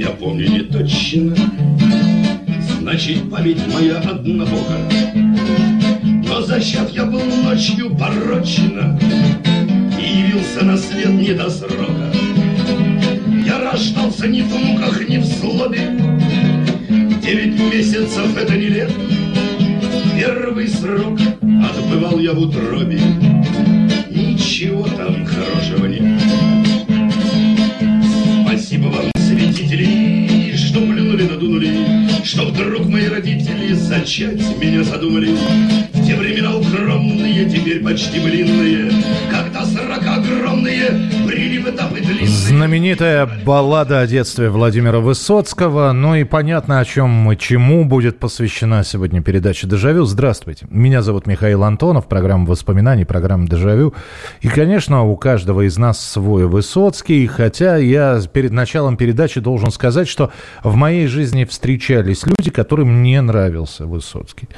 я помню не точно, Значит, память моя однобока. Но зачат я был ночью порочно И явился на свет не до срока. Я рождался ни в муках, ни в злобе, Девять месяцев это не лет, Первый срок отбывал я в утробе, Ничего там плюнули, надунули, Что вдруг мои родители зачать меня задумали. В те времена укромные, теперь почти блинные, Когда сорока огромные Знаменитая баллада о детстве Владимира Высоцкого. Ну и понятно, о чем и чему будет посвящена сегодня передача «Дежавю». Здравствуйте. Меня зовут Михаил Антонов, программа воспоминаний, программа «Дежавю». И, конечно, у каждого из нас свой Высоцкий, хотя я перед началом передачи должен сказать, что в моей жизни встречались люди, которым не нравился Высоцкий.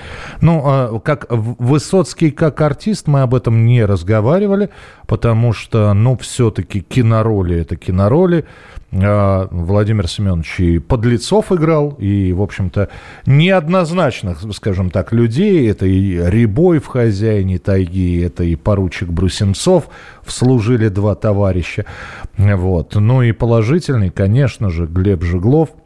Ну, а как Высоцкий как артист, мы об этом не разговаривали, потому что, ну, все-таки кинороли – это кинороли. А, Владимир Семенович и подлецов играл, и, в общем-то, неоднозначных, скажем так, людей. Это и Рябой в «Хозяине тайги», это и поручик Брусенцов вслужили два товарища. Вот. Ну и положительный, конечно же, Глеб Жеглов –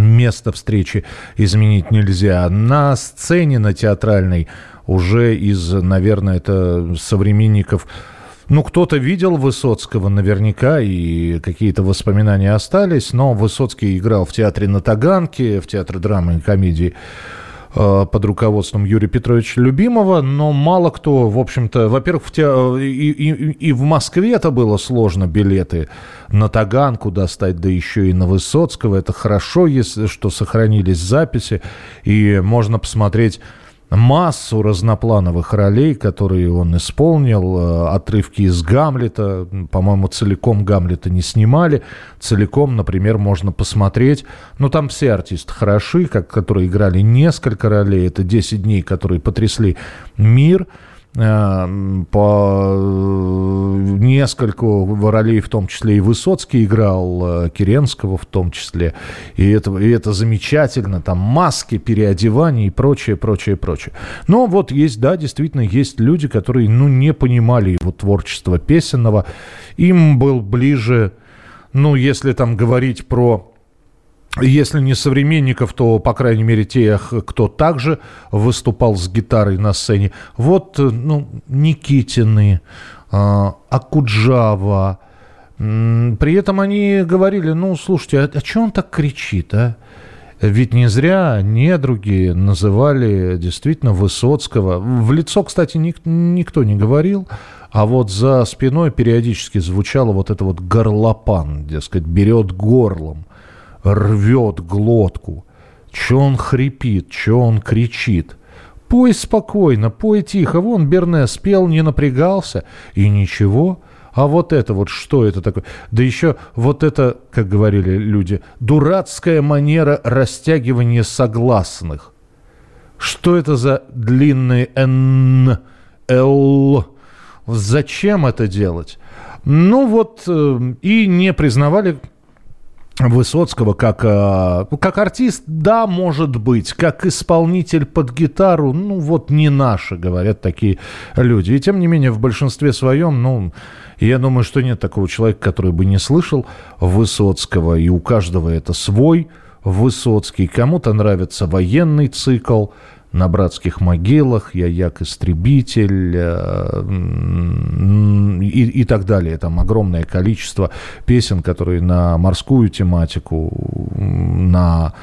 место встречи изменить нельзя. На сцене, на театральной, уже из, наверное, это современников ну, кто-то видел Высоцкого наверняка, и какие-то воспоминания остались, но Высоцкий играл в театре на Таганке, в театре драмы и комедии э, под руководством Юрия Петровича Любимого, но мало кто, в общем-то, во-первых, те... и, и, и в Москве это было сложно билеты на Таганку достать, да еще и на Высоцкого. Это хорошо, если что сохранились записи, и можно посмотреть массу разноплановых ролей, которые он исполнил, э, отрывки из Гамлета, по-моему, целиком Гамлета не снимали, целиком, например, можно посмотреть, ну, там все артисты хороши, как, которые играли несколько ролей, это 10 дней, которые потрясли мир – по э, нескольку ролей, в том числе и Высоцкий играл, э, Керенского в том числе. И это, и это замечательно. Там маски, переодевания и прочее, прочее, прочее. Но вот есть, да, действительно, есть люди, которые, ну, не понимали его творчества песенного. Им был ближе, ну, если там говорить про если не современников, то, по крайней мере, тех, кто также выступал с гитарой на сцене. Вот, э, ну, Никитины, а, Акуджава. При этом они говорили, ну, слушайте, а, а что он так кричит, а? Ведь не зря недруги называли действительно Высоцкого. В лицо, кстати, ник- никто не говорил, а вот за спиной периодически звучало вот это вот горлопан, дескать, берет горлом рвет глотку. Че он хрипит, че он кричит. Пой спокойно, пой тихо. Вон Бернес спел, не напрягался. И ничего. А вот это вот что это такое? Да еще вот это, как говорили люди, дурацкая манера растягивания согласных. Что это за длинный «н», «л»? Зачем это делать? Ну вот, э, и не признавали Высоцкого как, э, как артист, да, может быть, как исполнитель под гитару, ну вот не наши, говорят такие люди. И тем не менее, в большинстве своем, ну, я думаю, что нет такого человека, который бы не слышал Высоцкого, и у каждого это свой Высоцкий. Кому-то нравится военный цикл, на братских могилах, я як истребитель э, и, и так далее. Там огромное количество песен, которые на морскую тематику, на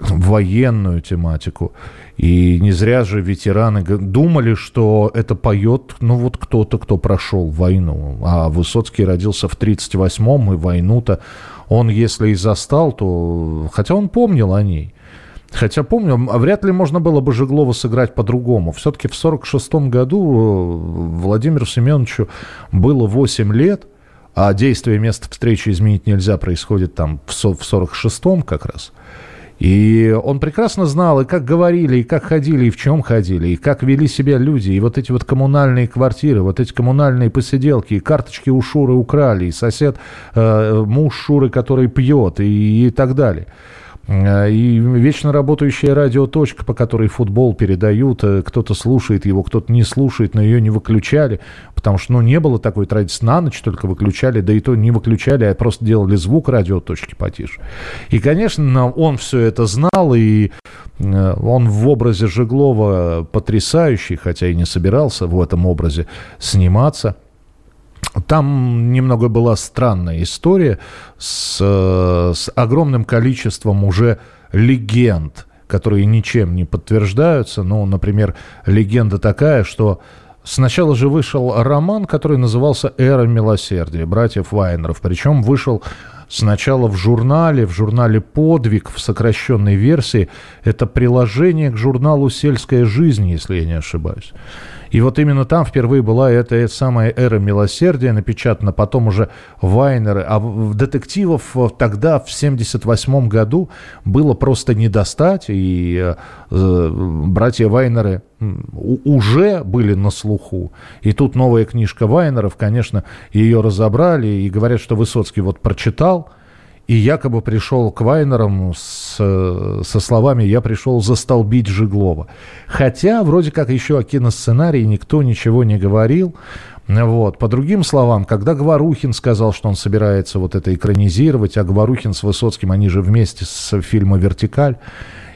военную тематику. И не зря же ветераны думали, что это поет, ну вот кто-то, кто прошел войну. А Высоцкий родился в 1938-м, и войну-то он, если и застал, то... Хотя он помнил о ней. Хотя помню, вряд ли можно было бы Жеглова сыграть по-другому. Все-таки в 1946 году э, Владимиру Семеновичу было 8 лет, а действие места встречи изменить нельзя, происходит там в 1946 как раз. И он прекрасно знал, и как говорили, и как ходили, и в чем ходили, и как вели себя люди, и вот эти вот коммунальные квартиры, вот эти коммунальные посиделки, и карточки у Шуры украли, и сосед, э, муж Шуры, который пьет, и, и так далее. Э, и вечно работающая радиоточка, по которой футбол передают, э, кто-то слушает его, кто-то не слушает, но ее не выключали, потому что ну, не было такой традиции. На ночь только выключали, да и то не выключали, а просто делали звук радиоточки потише. И, конечно, он все это знал, и э, он в образе Жеглова потрясающий, хотя и не собирался в этом образе сниматься – там немного была странная история с, с огромным количеством уже легенд, которые ничем не подтверждаются. Ну, например, легенда такая, что сначала же вышел роман, который назывался «Эра милосердия» братьев Вайнеров. Причем вышел сначала в журнале, в журнале «Подвиг» в сокращенной версии. Это приложение к журналу «Сельская жизнь», если я не ошибаюсь. И вот именно там впервые была эта, эта самая эра милосердия напечатана, потом уже Вайнеры. А детективов тогда, в 1978 году, было просто не достать, и э, э, братья Вайнеры уже были на слуху. И тут новая книжка Вайнеров, конечно, ее разобрали, и говорят, что Высоцкий вот прочитал – и якобы пришел к Вайнерам с, со словами «я пришел застолбить Жиглова». Хотя вроде как еще о киносценарии никто ничего не говорил. Вот. По другим словам, когда Говорухин сказал, что он собирается вот это экранизировать, а Говорухин с Высоцким, они же вместе с фильма «Вертикаль»,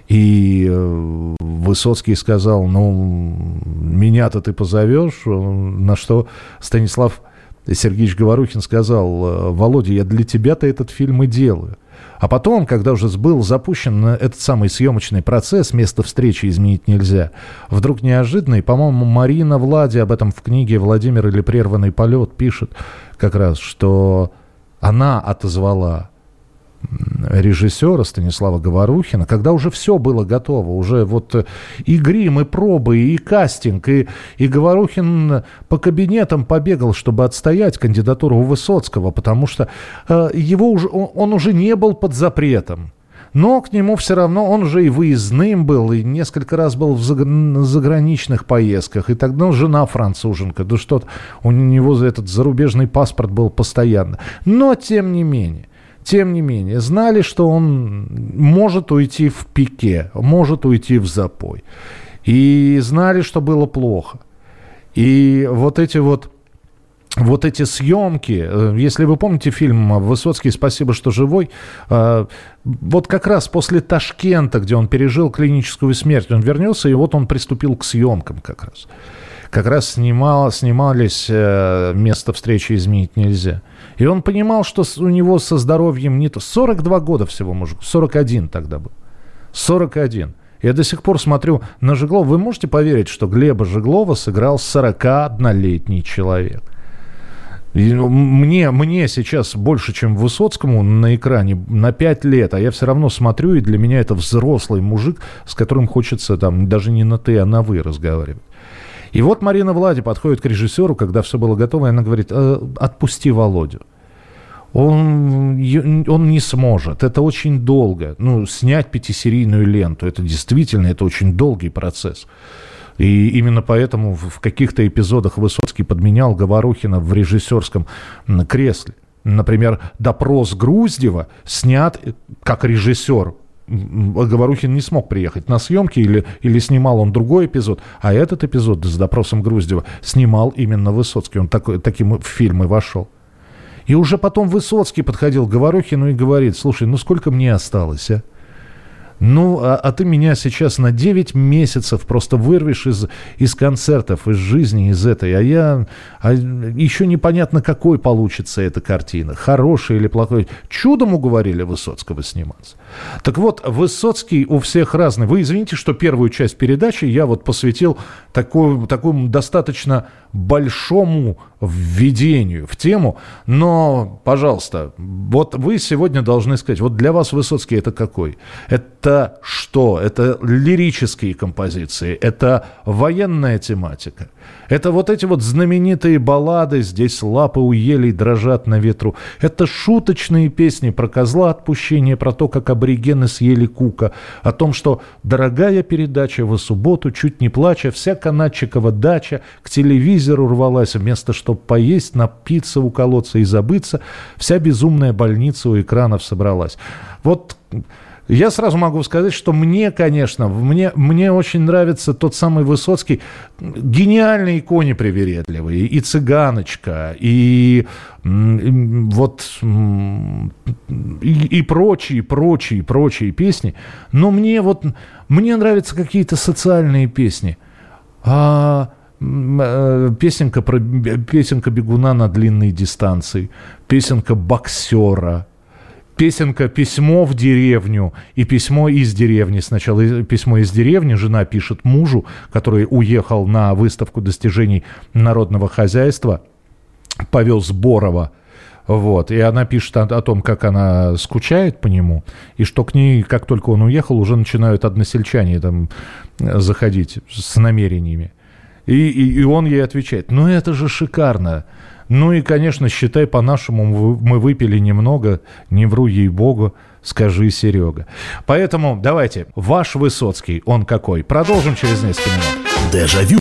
и э, Высоцкий сказал, ну, меня-то ты позовешь, на что Станислав Сергеевич Говорухин сказал, «Э, Володя, я для тебя-то этот фильм и делаю. А потом, когда уже был запущен этот самый съемочный процесс, место встречи изменить нельзя, вдруг неожиданно, и, по-моему, Марина Влади об этом в книге «Владимир или прерванный полет» пишет как раз, что она отозвала режиссера Станислава Говорухина, когда уже все было готово, уже вот э, и грим, и пробы, и кастинг, и, и Говорухин по кабинетам побегал, чтобы отстоять кандидатуру Высоцкого, потому что э, его уже, он, уже не был под запретом. Но к нему все равно, он уже и выездным был, и несколько раз был в заграничных поездках. И тогда ну, жена француженка, да что-то, у него этот зарубежный паспорт был постоянно. Но, тем не менее, тем не менее, знали, что он может уйти в пике, может уйти в запой. И знали, что было плохо. И вот эти вот вот эти съемки, э, если вы помните фильм «Высоцкий, спасибо, что живой», э, вот как раз после Ташкента, где он пережил клиническую смерть, он вернется, и вот он приступил к съемкам как раз. Как раз снимал, снимались э, «Место встречи изменить нельзя». И он понимал, что у него со здоровьем не то. 42 года всего мужик, 41 тогда был. 41. Я до сих пор смотрю на Жеглова. Вы можете поверить, что Глеба Жеглова сыграл 41-летний человек? И ну, мне, мне сейчас больше, чем Высоцкому на экране, на 5 лет, а я все равно смотрю, и для меня это взрослый мужик, с которым хочется там даже не на «ты», а на «вы» разговаривать. И вот Марина Влади подходит к режиссеру, когда все было готово, и она говорит, «Э, отпусти Володю. Он, он не сможет. Это очень долго. Ну, снять пятисерийную ленту, это действительно, это очень долгий процесс. И именно поэтому в каких-то эпизодах Высоцкий подменял Говорухина в режиссерском кресле. Например, допрос Груздева снят э, как режиссер Говорухин не смог приехать на съемки или, или снимал он другой эпизод, а этот эпизод с допросом Груздева снимал именно Высоцкий. Он такой, таким в фильм вошел. И уже потом Высоцкий подходил к Говорухину и говорит, слушай, ну сколько мне осталось, а? Ну, а, а ты меня сейчас на 9 месяцев просто вырвешь из, из концертов, из жизни, из этой. А я... А еще непонятно, какой получится эта картина. Хорошая или плохой. Чудом уговорили Высоцкого сниматься. Так вот, Высоцкий у всех разный. Вы извините, что первую часть передачи я вот посвятил такой, такому достаточно большому введению в тему. Но, пожалуйста, вот вы сегодня должны сказать, вот для вас Высоцкий это какой? Это что? Это лирические композиции, это военная тематика, это вот эти вот знаменитые баллады «Здесь лапы у елей дрожат на ветру». Это шуточные песни про козла отпущения, про то, как аборигены съели кука, о том, что дорогая передача в субботу, чуть не плача, вся канатчикова дача к телевизору рвалась, вместо чтобы поесть, напиться, уколоться и забыться, вся безумная больница у экранов собралась. Вот я сразу могу сказать, что мне, конечно, мне, мне очень нравится тот самый Высоцкий, гениальные иконы привередливые, и «Цыганочка», и, и вот и, и прочие, прочие, прочие песни. Но мне вот, мне нравятся какие-то социальные песни. А, э, песенка, про, песенка бегуна на длинной дистанции, песенка боксера – песенка «Письмо в деревню» и «Письмо из деревни». Сначала письмо из деревни жена пишет мужу, который уехал на выставку достижений народного хозяйства, повез Борова – вот. И она пишет о, о том, как она скучает по нему, и что к ней, как только он уехал, уже начинают односельчане там заходить с намерениями. И, и, и он ей отвечает, ну это же шикарно. Ну и, конечно, считай, по-нашему мы выпили немного, не вру ей-богу, скажи, Серега. Поэтому давайте, ваш Высоцкий, он какой? Продолжим через несколько минут. Дежавю.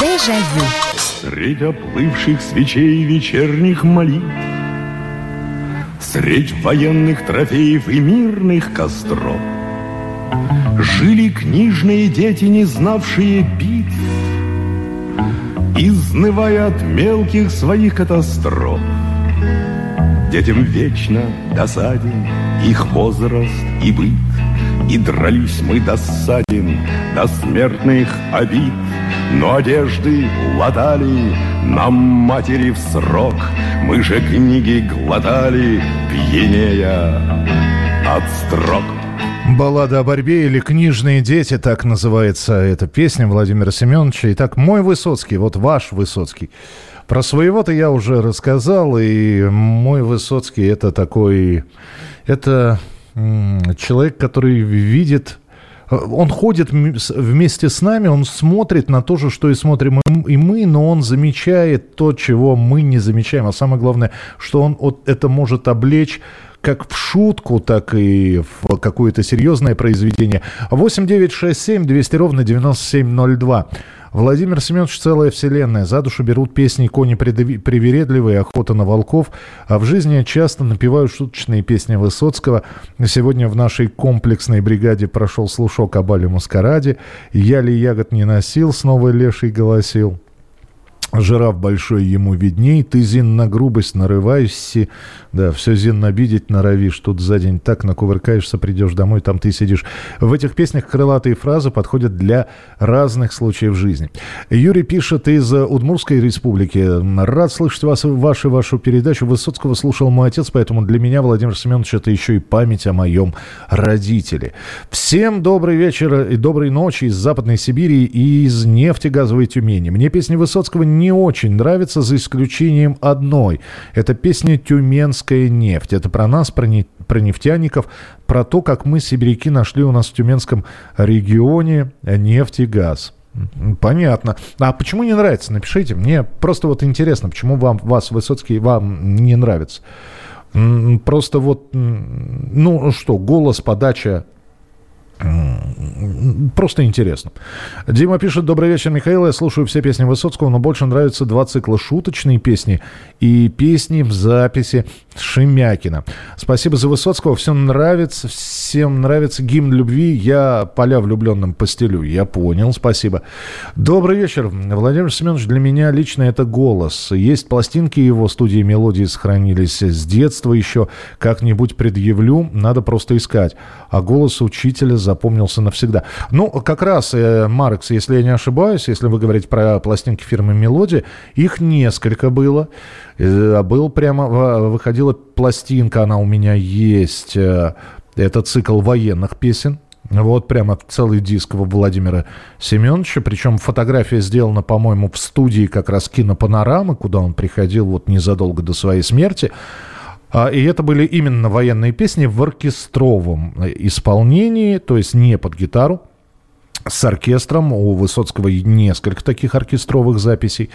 Дежавю. Средь оплывших свечей вечерних молитв Средь военных трофеев и мирных костров Жили книжные дети, не знавшие битв Изнывая от мелких своих катастроф. Детям вечно досаден их возраст и быт И дрались мы досаден до смертных обид. Но одежды латали нам матери в срок Мы же книги глотали, пьянея от строк Баллада о борьбе или «Книжные дети», так называется эта песня Владимира Семеновича. Итак, мой Высоцкий, вот ваш Высоцкий. Про своего-то я уже рассказал, и мой Высоцкий это такой... Это человек, который видит он ходит вместе с нами, он смотрит на то же, что и смотрим и мы, но он замечает то, чего мы не замечаем. А самое главное, что он это может облечь как в шутку, так и в какое-то серьезное произведение. 8 9 6 7 200 ровно 9702. Владимир Семенович «Целая вселенная». За душу берут песни «Кони привередливые», «Охота на волков». А в жизни часто напевают шуточные песни Высоцкого. Сегодня в нашей комплексной бригаде прошел слушок о Бале Маскараде. «Я ли ягод не носил?» Снова леший голосил. Жираф большой ему видней, ты, Зин, на грубость нарываешься, да, все, Зин, обидеть норовишь, тут за день так накувыркаешься, придешь домой, там ты сидишь. В этих песнях крылатые фразы подходят для разных случаев жизни. Юрий пишет из Удмурской республики. Рад слышать вас, вашу, вашу передачу. Высоцкого слушал мой отец, поэтому для меня, Владимир Семенович, это еще и память о моем родителе. Всем добрый вечер и доброй ночи из Западной Сибири и из нефтегазовой Тюмени. Мне песни Высоцкого не очень нравится, за исключением одной. Это песня «Тюменская нефть». Это про нас, про, не, про нефтяников, про то, как мы, сибиряки, нашли у нас в Тюменском регионе нефть и газ. Понятно. А почему не нравится? Напишите. Мне просто вот интересно, почему вам, вас, Высоцкий, вам не нравится. Просто вот, ну что, голос, подача Просто интересно. Дима пишет, добрый вечер, Михаил. Я слушаю все песни Высоцкого, но больше нравятся два цикла шуточные песни и песни в записи Шемякина. Спасибо за Высоцкого. Все нравится, всем нравится гимн любви. Я поля влюбленным постелю. Я понял, спасибо. Добрый вечер. Владимир Семенович, для меня лично это голос. Есть пластинки его студии мелодии сохранились с детства еще. Как-нибудь предъявлю, надо просто искать. А голос учителя запомнился навсегда. Ну, как раз, э, Маркс, если я не ошибаюсь, если вы говорите про пластинки фирмы «Мелодия», их несколько было. Э, был прямо, выходила пластинка, она у меня есть. Э, это цикл военных песен. Вот прямо целый диск Владимира Семеновича. Причем фотография сделана, по-моему, в студии как раз кинопанорамы, куда он приходил вот незадолго до своей смерти. А, и это были именно военные песни в оркестровом исполнении, то есть не под гитару, с оркестром. У Высоцкого несколько таких оркестровых записей.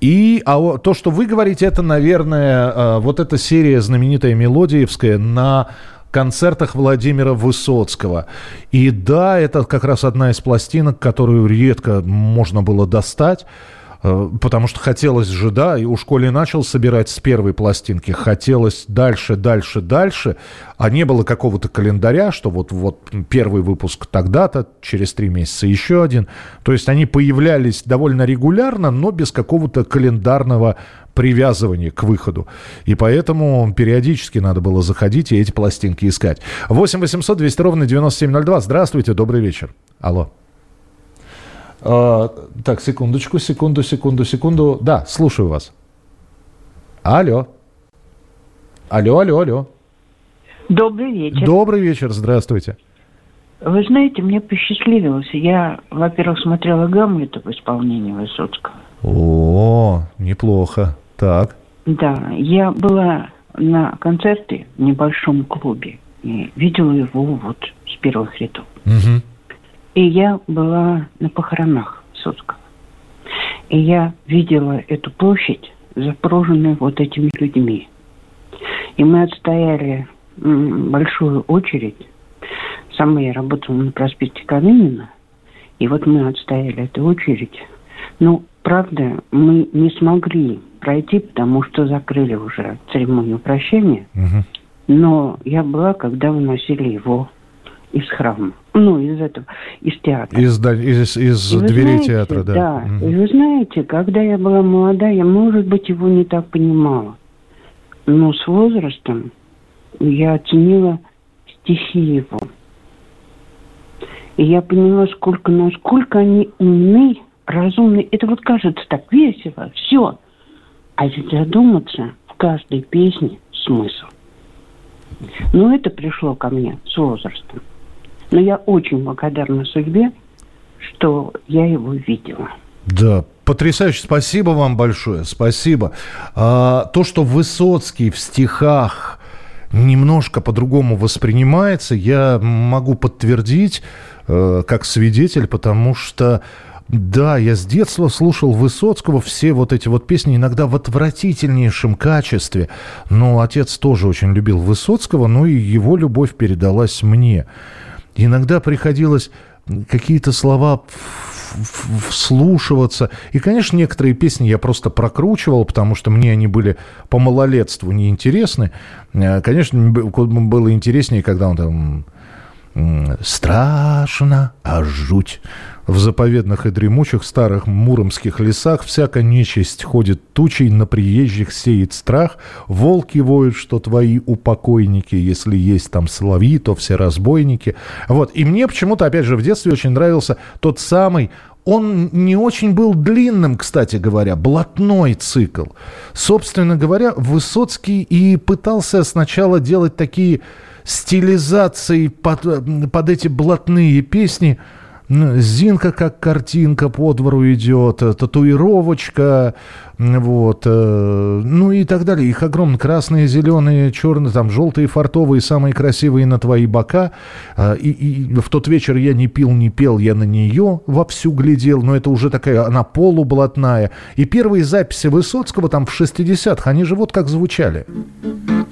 И а то, что вы говорите, это, наверное, а, вот эта серия знаменитая мелодиевская на концертах Владимира Высоцкого. И да, это как раз одна из пластинок, которую редко можно было достать. Э, потому что хотелось же, да, и у школе начал собирать с первой пластинки, хотелось дальше, дальше, дальше, а не было какого-то календаря, что вот, вот первый выпуск тогда-то, через три месяца еще один. То есть они появлялись довольно регулярно, но без какого-то календарного привязывания к выходу. И поэтому периодически надо было заходить и эти пластинки искать. 8 800 200 ровно 9702. Здравствуйте, добрый вечер. Алло. А, так, секундочку, секунду, секунду, секунду. Да, слушаю вас. Алло. Алло, алло, алло. Добрый вечер. Добрый вечер, здравствуйте. Вы знаете, мне посчастливилось. Я, во-первых, смотрела Гамлета в исполнении Высоцкого. О, неплохо. Так. Да, я была на концерте в небольшом клубе и видела его вот с первых рядов. Угу. И я была на похоронах Соцкого. И я видела эту площадь, запруженную вот этими людьми. И мы отстояли большую очередь. Сама я работала на проспекте Калинина. И вот мы отстояли эту очередь. Ну, правда, мы не смогли пройти, потому что закрыли уже церемонию прощения. Угу. Но я была, когда выносили его из храма. Ну, из этого, из театра. Из, из, из дверей знаете, театра, да. Да. Угу. И вы знаете, когда я была молода, я, может быть, его не так понимала. Но с возрастом я оценила стихи его. И я поняла, сколько, насколько они умны, разумны. Это вот кажется так весело, все. А ведь задуматься в каждой песне смысл. Но это пришло ко мне с возрастом. Но я очень благодарна судьбе, что я его видела. Да, потрясающе. Спасибо вам большое. Спасибо. А, то, что Высоцкий в стихах немножко по-другому воспринимается, я могу подтвердить э, как свидетель, потому что да, я с детства слушал Высоцкого, все вот эти вот песни, иногда в отвратительнейшем качестве. Но отец тоже очень любил Высоцкого, но и его любовь передалась мне. Иногда приходилось какие-то слова вслушиваться. И, конечно, некоторые песни я просто прокручивал, потому что мне они были по малолетству неинтересны. Э, конечно, было интереснее, когда он там «Страшно, а жуть». В заповедных и дремучих старых муромских лесах всяко нечисть ходит тучей, на приезжих сеет страх, волки воют, что твои упокойники, если есть там соловьи, то все разбойники. Вот, и мне почему-то, опять же, в детстве очень нравился тот самый он не очень был длинным, кстати говоря, блатной цикл. Собственно говоря, Высоцкий и пытался сначала делать такие стилизации под, под эти блатные песни – Зинка как картинка по двору идет, э, татуировочка, вот, э, ну и так далее. Их огромно. Красные, зеленые, черные, там, желтые, фартовые, самые красивые на твои бока. А, и, и в тот вечер я не пил, не пел, я на нее вовсю глядел, но это уже такая, она полублатная. И первые записи Высоцкого там в 60-х, они же вот как звучали.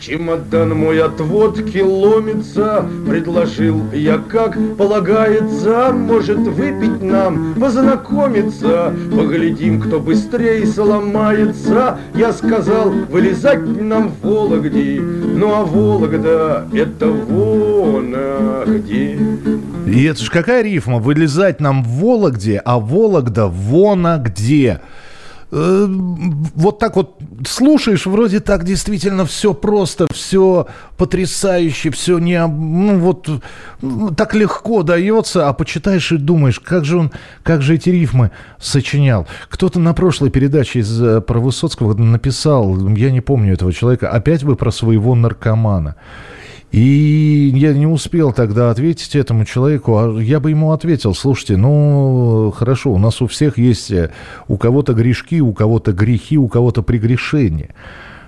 Чемодан мой от водки ломится, Предложил я, как полагается, Может выпить нам, познакомиться, Поглядим, кто быстрее сломается поднимается. Я сказал, вылезать нам в Вологде. Ну а Вологда это вон где? И это же какая рифма? Вылезать нам в Вологде, а Вологда вон где Э, вот так вот слушаешь, вроде так действительно все просто, все потрясающе, все не, ну вот так легко дается, а почитаешь и думаешь, как же он, как же эти рифмы сочинял. Кто-то на прошлой передаче из э, про Высоцкого написал, я не помню этого человека, опять вы про своего наркомана. И я не успел тогда ответить этому человеку, а я бы ему ответил, слушайте, ну, хорошо, у нас у всех есть, э, у кого-то грешки, у кого-то грехи, у кого-то прегрешения.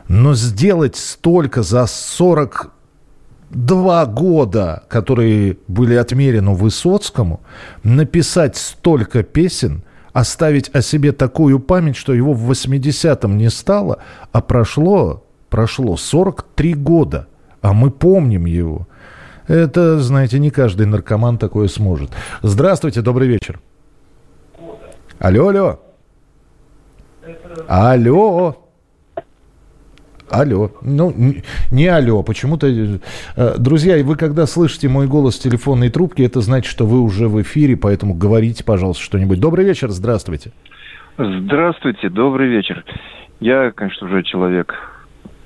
Но сделать столько за 42 года, которые были отмерены Высоцкому, написать столько песен, оставить о себе такую память, что его в 80-м не стало, а прошло, прошло 43 года – а мы помним его. Это, знаете, не каждый наркоман такое сможет. Здравствуйте, добрый вечер. Алло, алло. Алло. Алло. Ну, не алло, почему-то... Э, друзья, вы когда слышите мой голос в телефонной трубке, это значит, что вы уже в эфире, поэтому говорите, пожалуйста, что-нибудь. Добрый вечер, здравствуйте. Здравствуйте, добрый вечер. Я, конечно, уже человек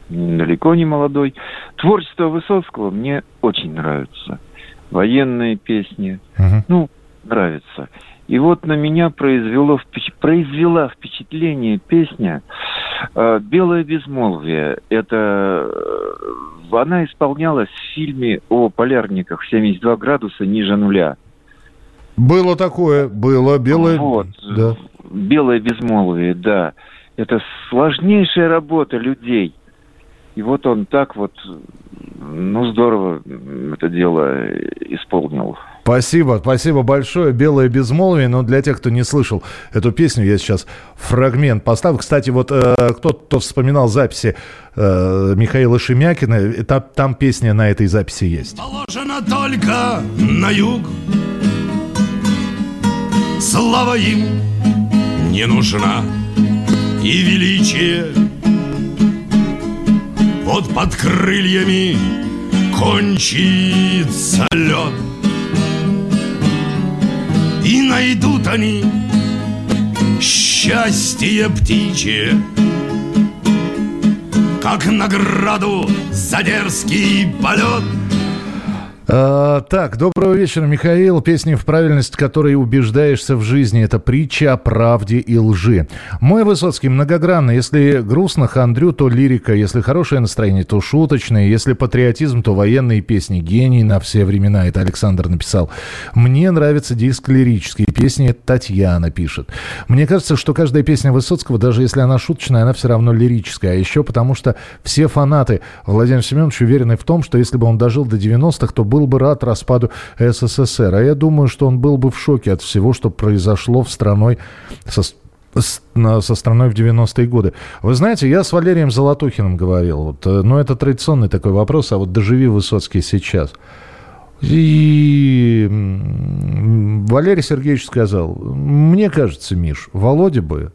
далеко не молодой. Творчество Высоцкого мне очень нравится. Военные песни, uh-huh. ну, нравится. И вот на меня произвело, произвела впечатление песня э, «Белое безмолвие». Это э, она исполнялась в фильме о полярниках «72 градуса ниже нуля». Было такое, было белое... Вот, да. белое безмолвие, да. Это сложнейшая работа людей – и вот он так вот, ну, здорово это дело исполнил. Спасибо, спасибо большое. «Белое безмолвие», но для тех, кто не слышал эту песню, я сейчас фрагмент поставлю. Кстати, вот э, кто, кто вспоминал записи э, Михаила Шемякина, это, там песня на этой записи есть. Положено только на юг, слава им не нужна, и величие вот под крыльями кончится лед. И найдут они счастье птичье Как награду за дерзкий полет — а, так, доброго вечера, Михаил. Песни, в правильность которой убеждаешься в жизни. Это притча о правде и лжи. Мой Высоцкий многогранный. Если грустно, хандрю, то лирика. Если хорошее настроение, то шуточное. Если патриотизм, то военные песни. Гений на все времена. Это Александр написал. Мне нравится диск лирические песни. Это Татьяна пишет. Мне кажется, что каждая песня Высоцкого, даже если она шуточная, она все равно лирическая. А еще потому, что все фанаты Владимира Семеновича уверены в том, что если бы он дожил до 90-х, то был был бы рад распаду СССР. А я думаю, что он был бы в шоке от всего, что произошло в страной со, со страной в 90-е годы. Вы знаете, я с Валерием Золотухиным говорил, вот, э, ну это традиционный такой вопрос, а вот доживи Высоцкий сейчас. И Валерий Сергеевич сказал, мне кажется, Миш, Володя бы,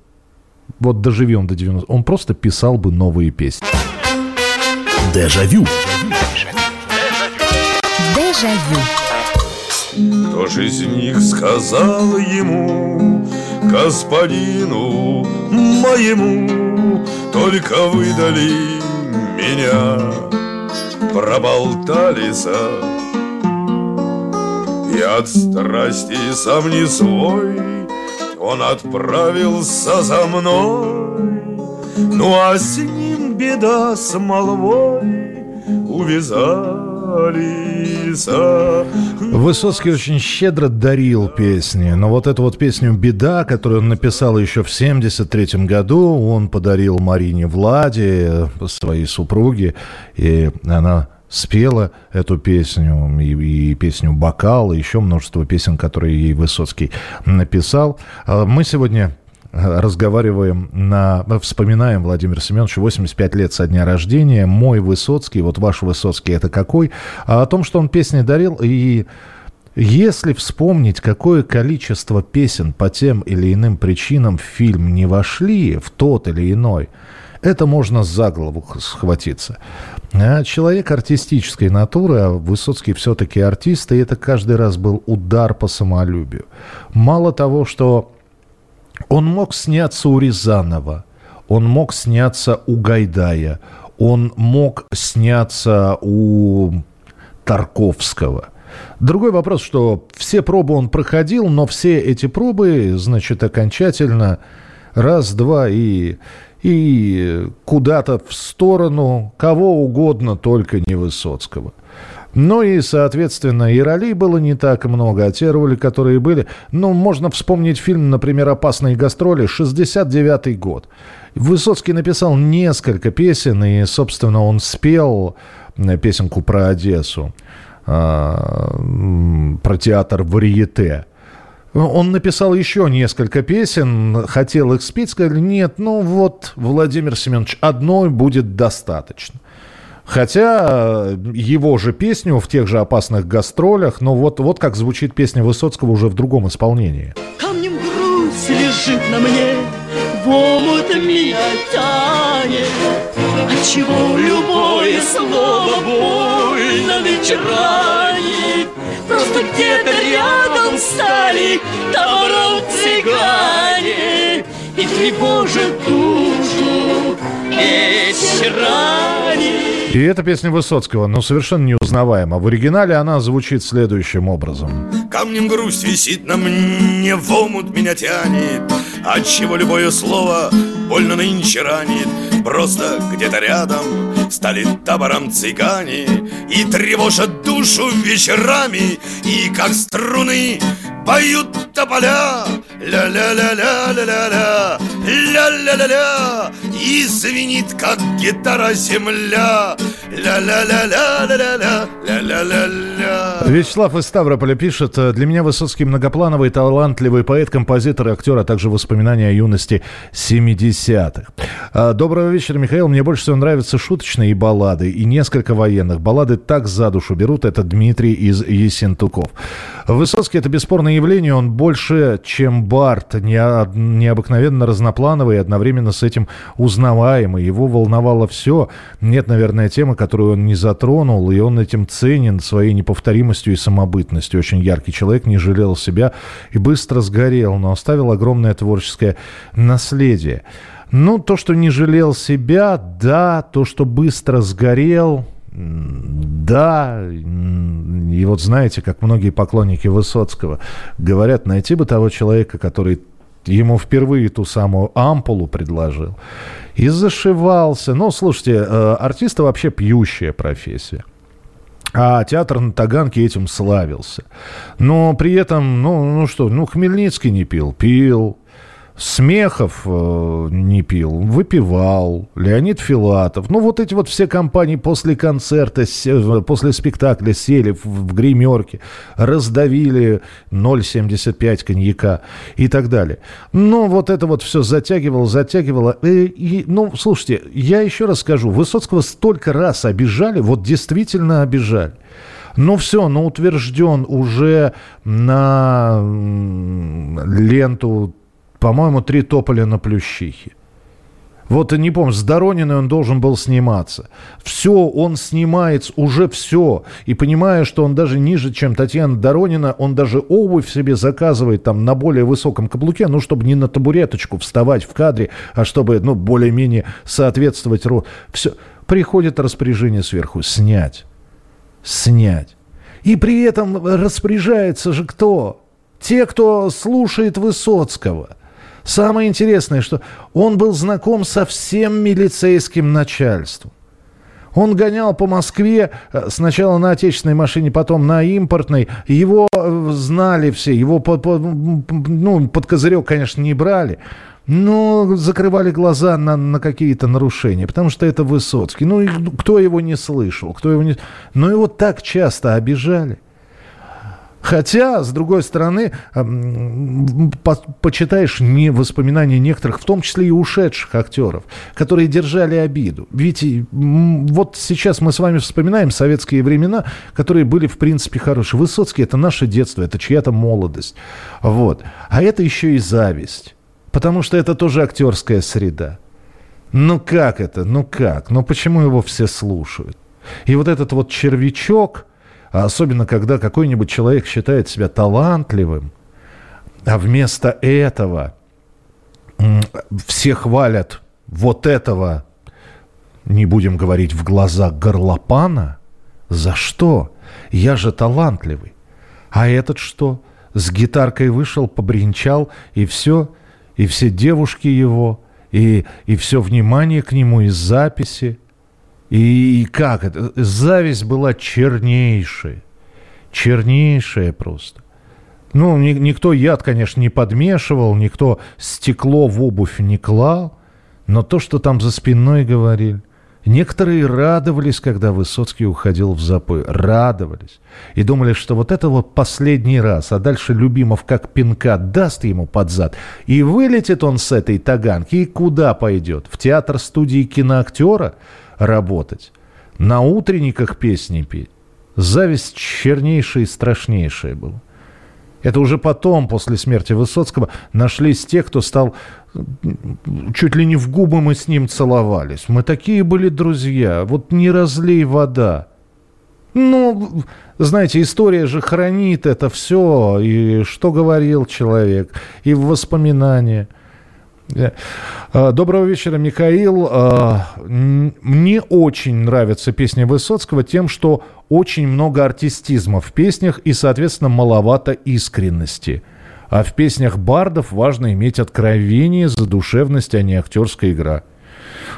вот доживи он до 90 он просто писал бы новые песни. Дежавю. Дежавю. Кто же из них сказал ему, господину моему, только выдали меня, проболтались, и от страсти сам не свой он отправился за мной, ну а с ним беда с молвой увязалась. Алиса. Высоцкий очень щедро дарил песни, но вот эту вот песню «Беда», которую он написал еще в 73 году, он подарил Марине Владе, своей супруге, и она спела эту песню, и, и песню «Бокал», и еще множество песен, которые ей Высоцкий написал. А мы сегодня разговариваем на... Вспоминаем Владимир Семенович, 85 лет со дня рождения. Мой Высоцкий, вот ваш Высоцкий, это какой? А о том, что он песни дарил, и Если вспомнить, какое количество песен по тем или иным причинам в фильм не вошли, в тот или иной, это можно за голову схватиться. А человек артистической натуры, а Высоцкий все-таки артист, и это каждый раз был удар по самолюбию. Мало того, что он мог сняться у Рязанова, он мог сняться у Гайдая, он мог сняться у Тарковского. Другой вопрос, что все пробы он проходил, но все эти пробы, значит, окончательно раз, два и, и куда-то в сторону кого угодно, только не Высоцкого. Ну и, соответственно, и ролей было не так много, а те роли, которые были... Ну, можно вспомнить фильм, например, «Опасные гастроли», 69-й год. Высоцкий написал несколько песен, и, собственно, он спел песенку про Одессу, а, про театр «Варьете». Он написал еще несколько песен, хотел их спеть, сказали, нет, ну вот, Владимир Семенович, одной будет достаточно. Хотя его же песню в тех же опасных гастролях, но вот, вот как звучит песня Высоцкого уже в другом исполнении. Камнем грусть лежит на мне, в омут меня тянет, Отчего любое слово больно начранит. Просто где-то рядом стали товаром цыгане И тревожат душу вечерами. И эта песня Высоцкого, но совершенно неузнаваема. В оригинале она звучит следующим образом. Камнем грусть висит на мне, в омут меня тянет, Отчего любое слово больно нынче ранит. Просто где-то рядом стали табором цыгане И тревожат душу вечерами, и как струны поют тополя Ля-ля-ля-ля-ля-ля-ля Ля-ля-ля-ля И звенит, как гитара земля Ля-ля-ля-ля-ля-ля Ля-ля-ля-ля Вячеслав из Ставрополя пишет, для меня Высоцкий многоплановый, талантливый поэт, композитор и актер, а также воспоминания о юности 70-х. А, доброго вечера, Михаил. Мне больше всего нравятся шуточные баллады и несколько военных. Баллады так за душу берут. Это Дмитрий из Есентуков. Высоцкий – это бесспорное явление. Он больше, чем Барт, необыкновенно разноплановый и одновременно с этим узнаваемый. Его волновало все. Нет, наверное, темы, которую он не затронул, и он этим ценен своей неповторимостью и самобытностью. Очень яркий человек, не жалел себя и быстро сгорел, но оставил огромное творческое наследие. Ну, то, что не жалел себя, да, то, что быстро сгорел, да, и вот знаете, как многие поклонники Высоцкого говорят, найти бы того человека, который ему впервые ту самую ампулу предложил, и зашивался. Ну, слушайте, э, артисты вообще пьющая профессия. А театр на Таганке этим славился. Но при этом, ну, ну что, ну, Хмельницкий не пил, пил. Смехов э, не пил, выпивал, Леонид Филатов. Ну, вот эти вот все компании после концерта, се, после спектакля сели в, в гримерке, раздавили 0,75 коньяка и так далее. Ну, вот это вот все затягивало, затягивало. И, и, ну, слушайте, я еще раз скажу, Высоцкого столько раз обижали, вот действительно обижали. Ну все, ну утвержден уже на ленту по-моему, три тополя на Плющихе. Вот не помню, с Дорониной он должен был сниматься. Все, он снимает уже все. И понимая, что он даже ниже, чем Татьяна Доронина, он даже обувь себе заказывает там на более высоком каблуке, ну, чтобы не на табуреточку вставать в кадре, а чтобы, ну, более-менее соответствовать. Все. Приходит распоряжение сверху. Снять. Снять. И при этом распоряжается же кто? Те, кто слушает Высоцкого – Самое интересное, что он был знаком со всем милицейским начальством. Он гонял по Москве э, сначала на отечественной машине, потом на импортной. Его э, знали все, его под, под, ну, под козырек, конечно, не брали. Но закрывали глаза на, на какие-то нарушения, потому что это Высоцкий. Ну, кто его не слышал, кто его не... Но его так часто обижали. Хотя, с другой стороны, по почитаешь не воспоминания некоторых, в том числе и ушедших актеров, которые держали обиду. Ведь вот сейчас мы с вами вспоминаем советские времена, которые были, в принципе, хорошие. Высоцкий – это наше детство, это чья-то молодость. Вот. А это еще и зависть. Потому что это тоже актерская среда. Ну как это? Ну как? Ну почему его все слушают? И вот этот вот червячок – особенно когда какой-нибудь человек считает себя талантливым, а вместо этого все хвалят вот этого, не будем говорить в глаза горлопана, за что? Я же талантливый. А этот что? С гитаркой вышел, побренчал, и все, и все девушки его, и, и все внимание к нему из записи – и как это? Зависть была чернейшая. Чернейшая просто. Ну, ни, никто яд, конечно, не подмешивал, никто стекло в обувь не клал, но то, что там за спиной говорили. Некоторые радовались, когда Высоцкий уходил в запой. Радовались. И думали, что вот это вот последний раз, а дальше Любимов как пинка даст ему под зад. И вылетит он с этой таганки, и куда пойдет? В театр студии киноактера – работать. На утренниках песни петь. Зависть чернейшая и страшнейшая была. Это уже потом, после смерти Высоцкого, нашлись те, кто стал... Чуть ли не в губы мы с ним целовались. Мы такие были друзья. Вот не разлей вода. Ну, знаете, история же хранит это все. И что говорил человек. И воспоминания – доброго вечера, Михаил. А, мне очень нравится песня Высоцкого тем, что очень много артистизма в песнях и, соответственно, маловато искренности. А в песнях бардов важно иметь откровение, задушевность, а не актерская игра.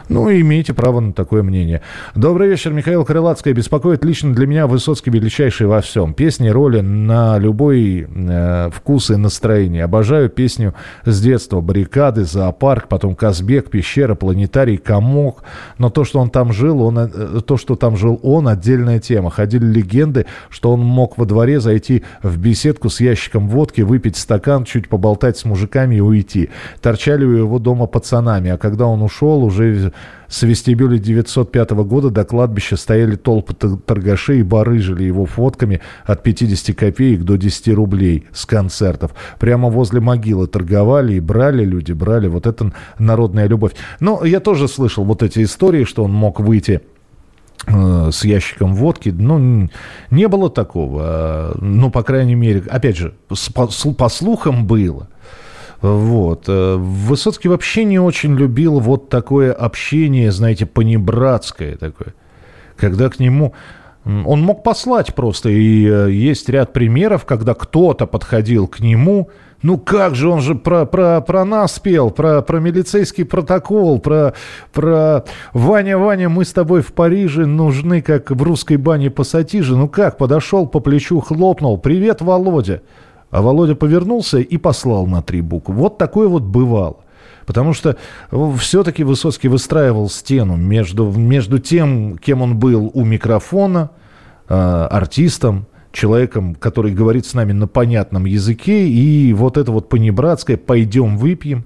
Ну, имеете право на такое мнение. Добрый вечер, Михаил Крылацкая. Беспокоит лично для меня Высоцкий величайший во всем. Песни, роли на любой э, вкус и настроение. Обожаю песню с детства. Баррикады, зоопарк, потом Казбек, пещера, планетарий, комок. Но то, что он там жил, он, э, то, что там жил он, отдельная тема. Ходили легенды, что он мог во дворе зайти в беседку с ящиком водки, выпить стакан, чуть поболтать с мужиками и уйти. Торчали у его дома пацанами. А когда он ушел, уже с вестибюля 905 года до кладбища стояли толпы торгашей и барыжили его фотками от 50 копеек до 10 рублей с концертов. Прямо возле могилы торговали и брали люди, брали. Вот это народная любовь. Но я тоже слышал вот эти истории, что он мог выйти э, с ящиком водки. Ну, не было такого. Ну, по крайней мере, опять же, по, по слухам было. Вот. Э, Высоцкий вообще не очень любил вот такое общение, знаете, понебратское такое. Когда к нему... Он мог послать просто, и э, есть ряд примеров, когда кто-то подходил к нему, ну как же, он же про, про, про нас пел, про, про милицейский протокол, про, про Ваня, Ваня, мы с тобой в Париже нужны, как в русской бане пассатижи. Ну как, подошел, по плечу хлопнул, привет, Володя. А Володя повернулся и послал на три буквы. Вот такое вот бывало. Потому что все-таки Высоцкий выстраивал стену между, между тем, кем он был у микрофона, э, артистом, человеком, который говорит с нами на понятном языке, и вот это вот понебратское «пойдем выпьем»,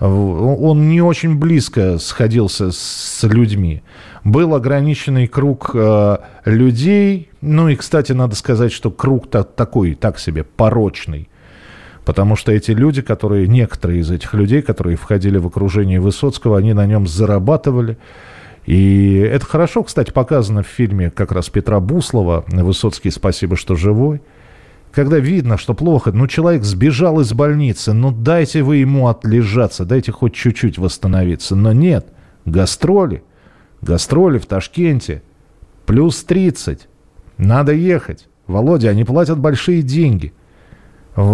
он не очень близко сходился с людьми. Был ограниченный круг э, людей, ну и, кстати, надо сказать, что круг -то такой, так себе, порочный. Потому что эти люди, которые, некоторые из этих людей, которые входили в окружение Высоцкого, они на нем зарабатывали. И это хорошо, кстати, показано в фильме как раз Петра Буслова «Высоцкий, спасибо, что живой». Когда видно, что плохо, ну, человек сбежал из больницы, ну, дайте вы ему отлежаться, дайте хоть чуть-чуть восстановиться. Но нет, гастроли, гастроли в Ташкенте, плюс 30, надо ехать. Володя, они платят большие деньги.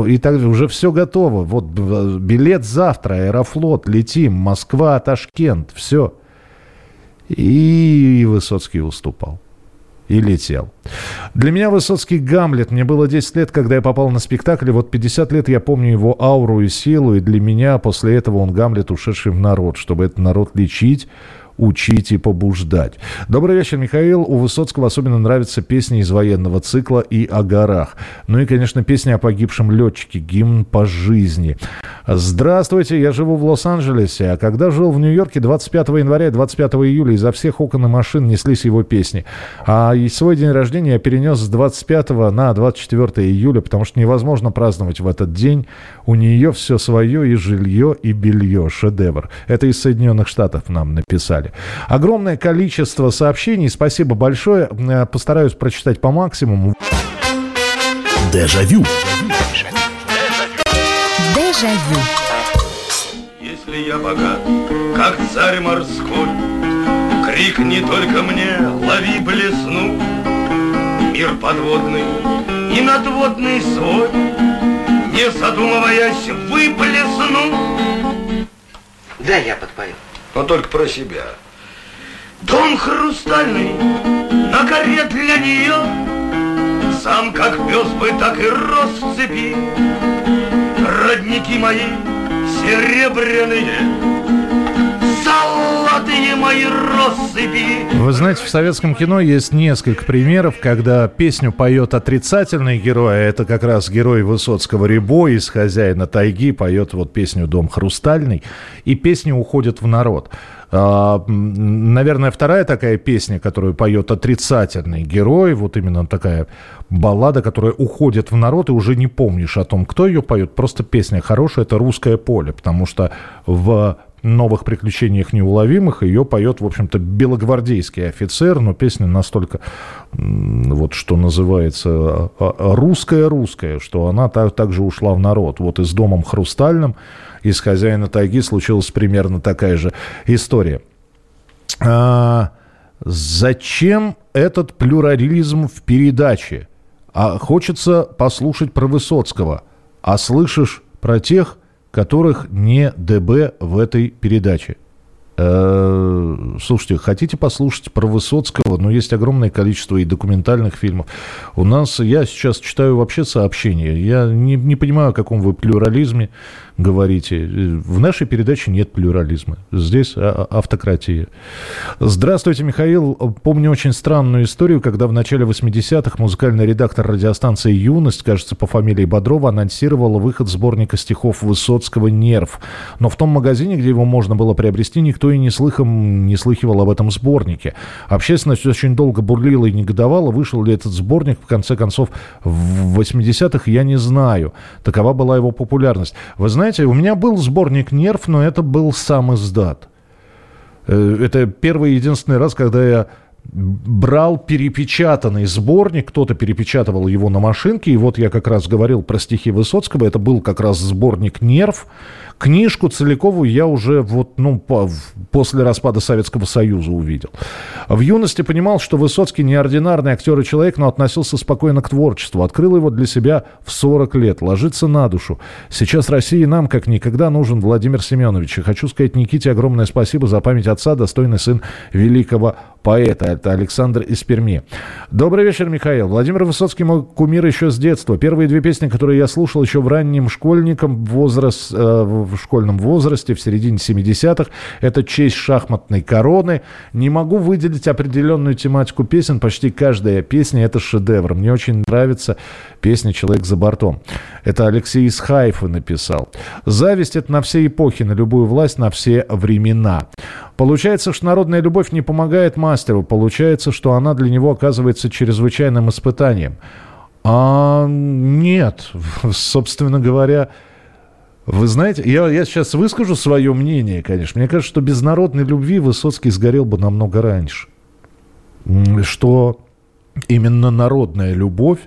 И так уже все готово. Вот билет завтра, Аэрофлот, летим, Москва, Ташкент, все. И Высоцкий уступал. И летел. Для меня Высоцкий Гамлет. Мне было 10 лет, когда я попал на спектакль. Вот 50 лет я помню его ауру и силу. И для меня после этого он Гамлет, ушедший в народ. Чтобы этот народ лечить, учить и побуждать. Добрый вечер, Михаил. У Высоцкого особенно нравятся песни из военного цикла и о горах. Ну и, конечно, песни о погибшем летчике, гимн по жизни. Здравствуйте, я живу в Лос-Анджелесе, а когда жил в Нью-Йорке 25 января и 25 июля изо всех окон и машин неслись его песни. А свой день рождения я перенес с 25 на 24 июля, потому что невозможно праздновать в этот день. У нее все свое и жилье, и белье. Шедевр. Это из Соединенных Штатов нам написали. Огромное количество сообщений. Спасибо большое. Э, постараюсь прочитать по максимуму. Дежавю. Дежавю. Если я богат, как царь морской, Крикни только мне, лови блесну, Мир подводный и надводный свой, Не задумываясь, выплесну. Да, я подпою. Но только про себя. Дом хрустальный, на коре для нее, Сам как пес бы так и рос в цепи. Родники мои серебряные, Золотые мои россыпи. Вы знаете, в советском кино есть несколько примеров, когда песню поет отрицательный герой, а это как раз герой Высоцкого Рябо из «Хозяина тайги» поет вот песню «Дом хрустальный», и песня уходит в народ. А, наверное, вторая такая песня, которую поет отрицательный герой, вот именно такая баллада, которая уходит в народ, и уже не помнишь о том, кто ее поет. Просто песня хорошая, это «Русское поле», потому что в новых приключениях неуловимых ее поет, в общем-то, белогвардейский офицер, но песня настолько, вот что называется, русская-русская, что она так, также ушла в народ. Вот и с «Домом хрустальным» из «Хозяина тайги» случилась примерно такая же история. А, зачем этот плюрализм в передаче? А хочется послушать про Высоцкого, а слышишь про тех, которых не ДБ в этой передаче. Э, слушайте, хотите послушать про Высоцкого? Ну, есть огромное количество и документальных фильмов. У нас, я сейчас читаю вообще сообщения. Я не, не понимаю, о каком вы плюрализме говорите. В нашей передаче нет плюрализма. Здесь а, а, автократия. Здравствуйте, Михаил. Помню очень странную историю, когда в начале 80-х музыкальный редактор радиостанции «Юность», кажется, по фамилии Бодрова, анонсировала выход сборника стихов Высоцкого «Нерв». Но в том магазине, где его можно было приобрести, никто и не слыхом не слыхивал об этом сборнике. Общественность очень долго бурлила и негодовала. Вышел ли этот сборник, в конце концов, в 80-х, я не знаю. Такова была его популярность. Вы знаете, знаете, у меня был сборник «Нерв», но это был сам издат. Э, это первый и единственный раз, когда я брал перепечатанный сборник, кто-то перепечатывал его на машинке, и вот я как раз говорил про стихи Высоцкого, это был как раз сборник «Нерв», Книжку целиковую я уже вот, ну, по, после распада Советского Союза увидел. В юности понимал, что Высоцкий неординарный актер и человек, но относился спокойно к творчеству. Открыл его для себя в 40 лет. Ложится на душу. Сейчас России нам как никогда нужен Владимир Семенович. И хочу сказать Никите огромное спасибо за память отца, достойный сын великого поэта. Это Александр из Перми. Добрый вечер, Михаил. Владимир Высоцкий мой кумир еще с детства. Первые две песни, которые я слушал еще в раннем школьником, возраст, э, в школьном возрасте, в середине 70-х, это «Честь шахматной короны». Не могу выделить определенную тематику песен. Почти каждая песня – это шедевр. Мне очень нравится песня «Человек за бортом». Это Алексей из Хайфа написал. «Зависть – это на все эпохи, на любую власть, на все времена». Получается, что народная любовь не помогает мастеру. Получается, что она для него оказывается чрезвычайным испытанием. А нет, собственно говоря, вы знаете, я, я сейчас выскажу свое мнение, конечно. Мне кажется, что без народной любви Высоцкий сгорел бы намного раньше. Что именно народная любовь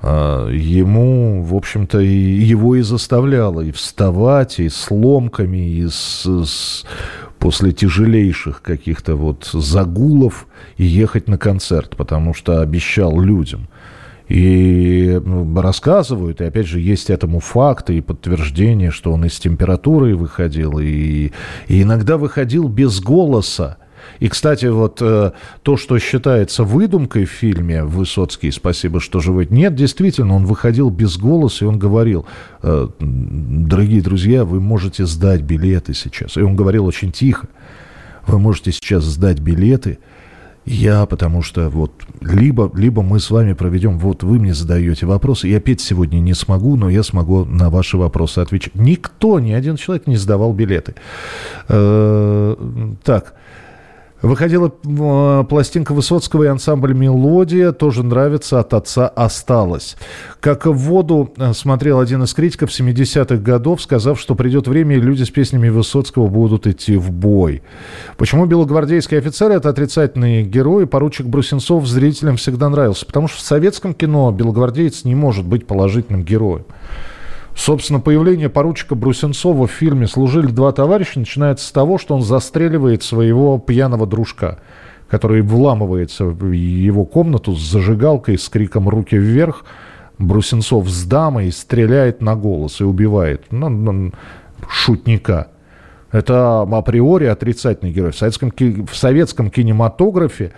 а, ему, в общем-то, и его и заставляла и вставать, и с ломками, и с, с после тяжелейших каких-то вот загулов и ехать на концерт, потому что обещал людям. И ну, рассказывают, и опять же есть этому факты и подтверждение, что он и с температурой выходил, и, и иногда выходил без голоса. И, кстати, вот э, то, что считается выдумкой в фильме Высоцкий, спасибо, что живой. Нет, действительно, он выходил без голоса, и он говорил, э, дорогие друзья, вы можете сдать билеты сейчас. И он говорил очень тихо. Вы можете сейчас сдать билеты. Я, потому что вот либо, либо мы с вами проведем, вот вы мне задаете вопросы, я петь сегодня не смогу, но я смогу на ваши вопросы отвечать. Никто, ни один человек не сдавал билеты. Э, так, Выходила э, пластинка Высоцкого и ансамбль «Мелодия». Тоже нравится, от отца осталось. Как в воду э, смотрел один из критиков 70-х годов, сказав, что придет время, и люди с песнями Высоцкого будут идти в бой. Почему белогвардейские офицеры – это отрицательные герои? Поручик Брусенцов зрителям всегда нравился. Потому что в советском кино белогвардеец не может быть положительным героем. Собственно, появление поручика Брусенцова в фильме «Служили два товарища» начинается с того, что он застреливает своего пьяного дружка, который вламывается в его комнату с зажигалкой, с криком «руки вверх», Брусенцов с дамой стреляет на голос и убивает ну, шутника. Это априори отрицательный герой. В советском, в советском кинематографе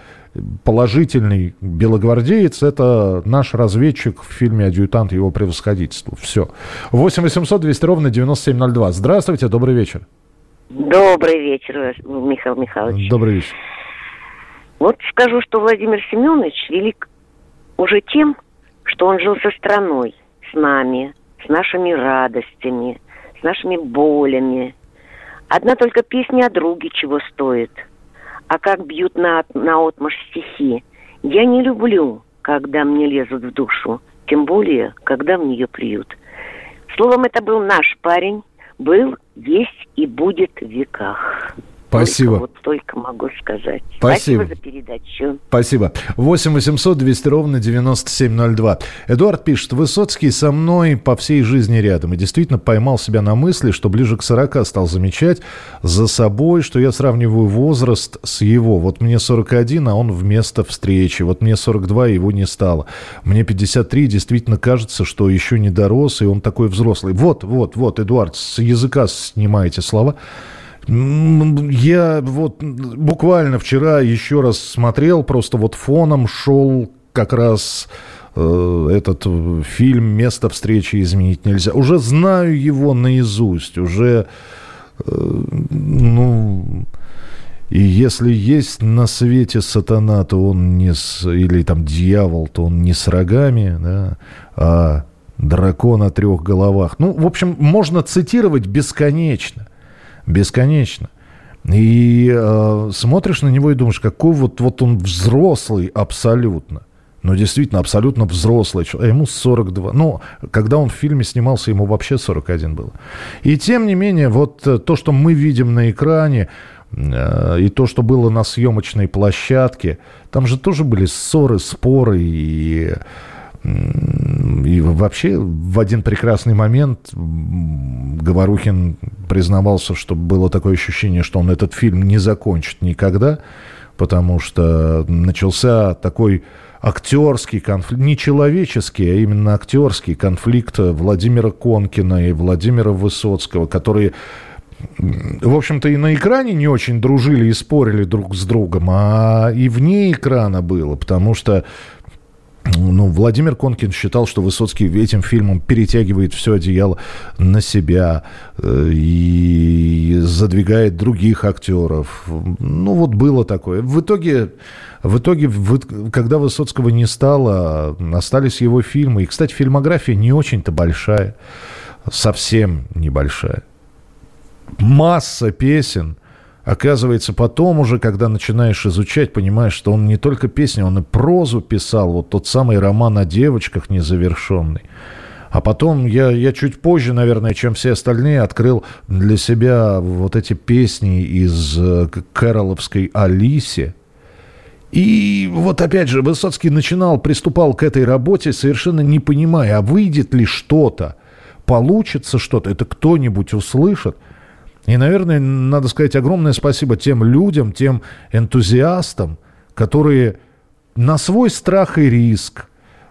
положительный белогвардеец – это наш разведчик в фильме «Адъютант его превосходительству». Все. 8 800 200 ровно 9702. Здравствуйте, добрый вечер. Добрый вечер, Михаил Михайлович. Добрый вечер. Вот скажу, что Владимир Семенович велик уже тем, что он жил со страной, с нами, с нашими радостями, с нашими болями. Одна только песня о друге чего стоит – а как бьют на, на отмаш стихи. Я не люблю, когда мне лезут в душу, тем более, когда в нее плюют. Словом, это был наш парень, был, есть и будет в веках. Спасибо. Только, вот только могу сказать. Спасибо. Спасибо за передачу. Спасибо. 8 800 200 ровно 9702. Эдуард пишет, Высоцкий со мной по всей жизни рядом. И действительно поймал себя на мысли, что ближе к 40 стал замечать за собой, что я сравниваю возраст с его. Вот мне 41, а он вместо встречи. Вот мне 42, его не стало. Мне 53, действительно кажется, что еще не дорос, и он такой взрослый. Вот, вот, вот, Эдуард, с языка снимаете слова. Я вот буквально вчера еще раз смотрел, просто вот фоном шел как раз э, этот фильм «Место встречи изменить нельзя». Уже знаю его наизусть, уже, э, ну... И если есть на свете сатана, то он не с... Или там дьявол, то он не с рогами, да, а дракон о трех головах. Ну, в общем, можно цитировать бесконечно бесконечно. И э, смотришь на него и думаешь, какой вот, вот он взрослый абсолютно. Ну, действительно, абсолютно взрослый человек. Ему 42. Ну, когда он в фильме снимался, ему вообще 41 было. И тем не менее, вот э, то, что мы видим на экране, э, и то, что было на съемочной площадке, там же тоже были ссоры, споры и и вообще в один прекрасный момент Говорухин признавался, что было такое ощущение, что он этот фильм не закончит никогда, потому что начался такой актерский конфликт, не человеческий, а именно актерский конфликт Владимира Конкина и Владимира Высоцкого, которые в общем-то, и на экране не очень дружили и спорили друг с другом, а и вне экрана было, потому что ну, Владимир Конкин считал, что Высоцкий этим фильмом перетягивает все одеяло на себя э, и задвигает других актеров. Ну, вот было такое. В итоге, в итоге когда Высоцкого не стало, остались его фильмы. И, кстати, фильмография не очень-то большая, совсем небольшая. Масса песен – Оказывается, потом уже, когда начинаешь изучать, понимаешь, что он не только песни, он и прозу писал, вот тот самый роман о девочках незавершенный. А потом я, я чуть позже, наверное, чем все остальные, открыл для себя вот эти песни из э, Кэроловской «Алисе». И вот опять же, Высоцкий начинал, приступал к этой работе, совершенно не понимая, а выйдет ли что-то, получится что-то, это кто-нибудь услышит – и, наверное, надо сказать огромное спасибо тем людям, тем энтузиастам, которые на свой страх и риск,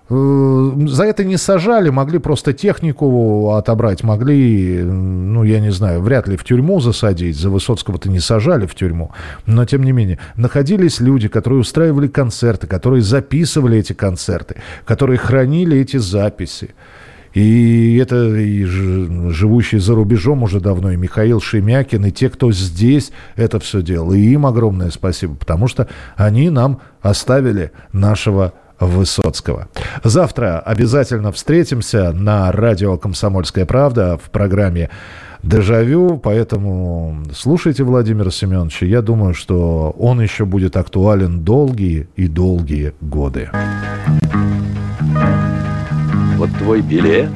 э, за это не сажали, могли просто технику отобрать, могли, ну, я не знаю, вряд ли в тюрьму засадить. За Высоцкого-то не сажали в тюрьму. Но, тем не менее, находились люди, которые устраивали концерты, которые записывали эти концерты, которые хранили эти записи. И это и живущий за рубежом уже давно, и Михаил Шемякин, и те, кто здесь это все делал. И им огромное спасибо, потому что они нам оставили нашего Высоцкого. Завтра обязательно встретимся на радио «Комсомольская правда» в программе «Дежавю», поэтому слушайте Владимира Семеновича. Я думаю, что он еще будет актуален долгие и долгие годы. Вот твой билет,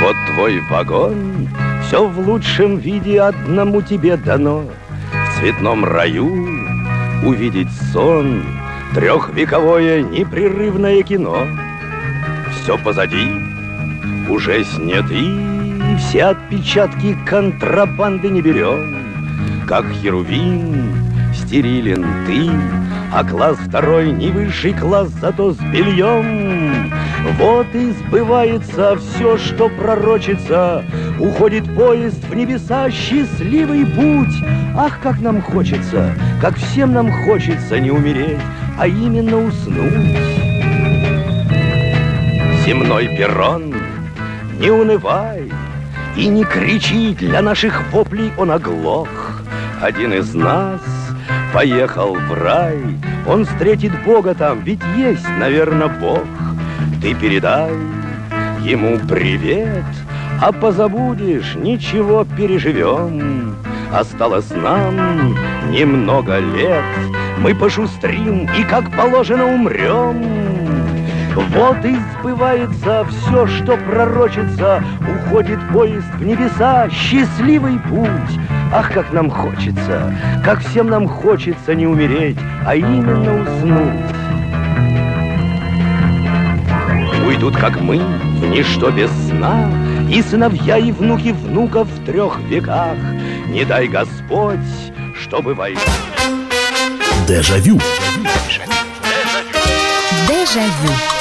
вот твой вагон, Все в лучшем виде одному тебе дано. В цветном раю увидеть сон — Трехвековое непрерывное кино. Все позади, уже сняты Все отпечатки контрабанды не берем Как Херувим, стерилен ты А класс второй не высший класс, зато с бельем Вот и сбывается все, что пророчится Уходит поезд в небеса, счастливый путь Ах, как нам хочется, как всем нам хочется не умереть а именно уснуть. Земной перрон, не унывай и не кричи, для наших воплей он оглох. Один из нас поехал в рай, он встретит Бога там, ведь есть, наверное, Бог. Ты передай ему привет, а позабудешь, ничего переживем. Осталось нам немного лет, мы пошустрим и, как положено, умрем. Вот и сбывается все, что пророчится, Уходит поезд в небеса, счастливый путь. Ах, как нам хочется, как всем нам хочется не умереть, а именно уснуть. Уйдут, как мы, в ничто без сна, И сыновья, и внуки внуков в трех веках. Не дай Господь, чтобы война... Дежавю. Дежавю.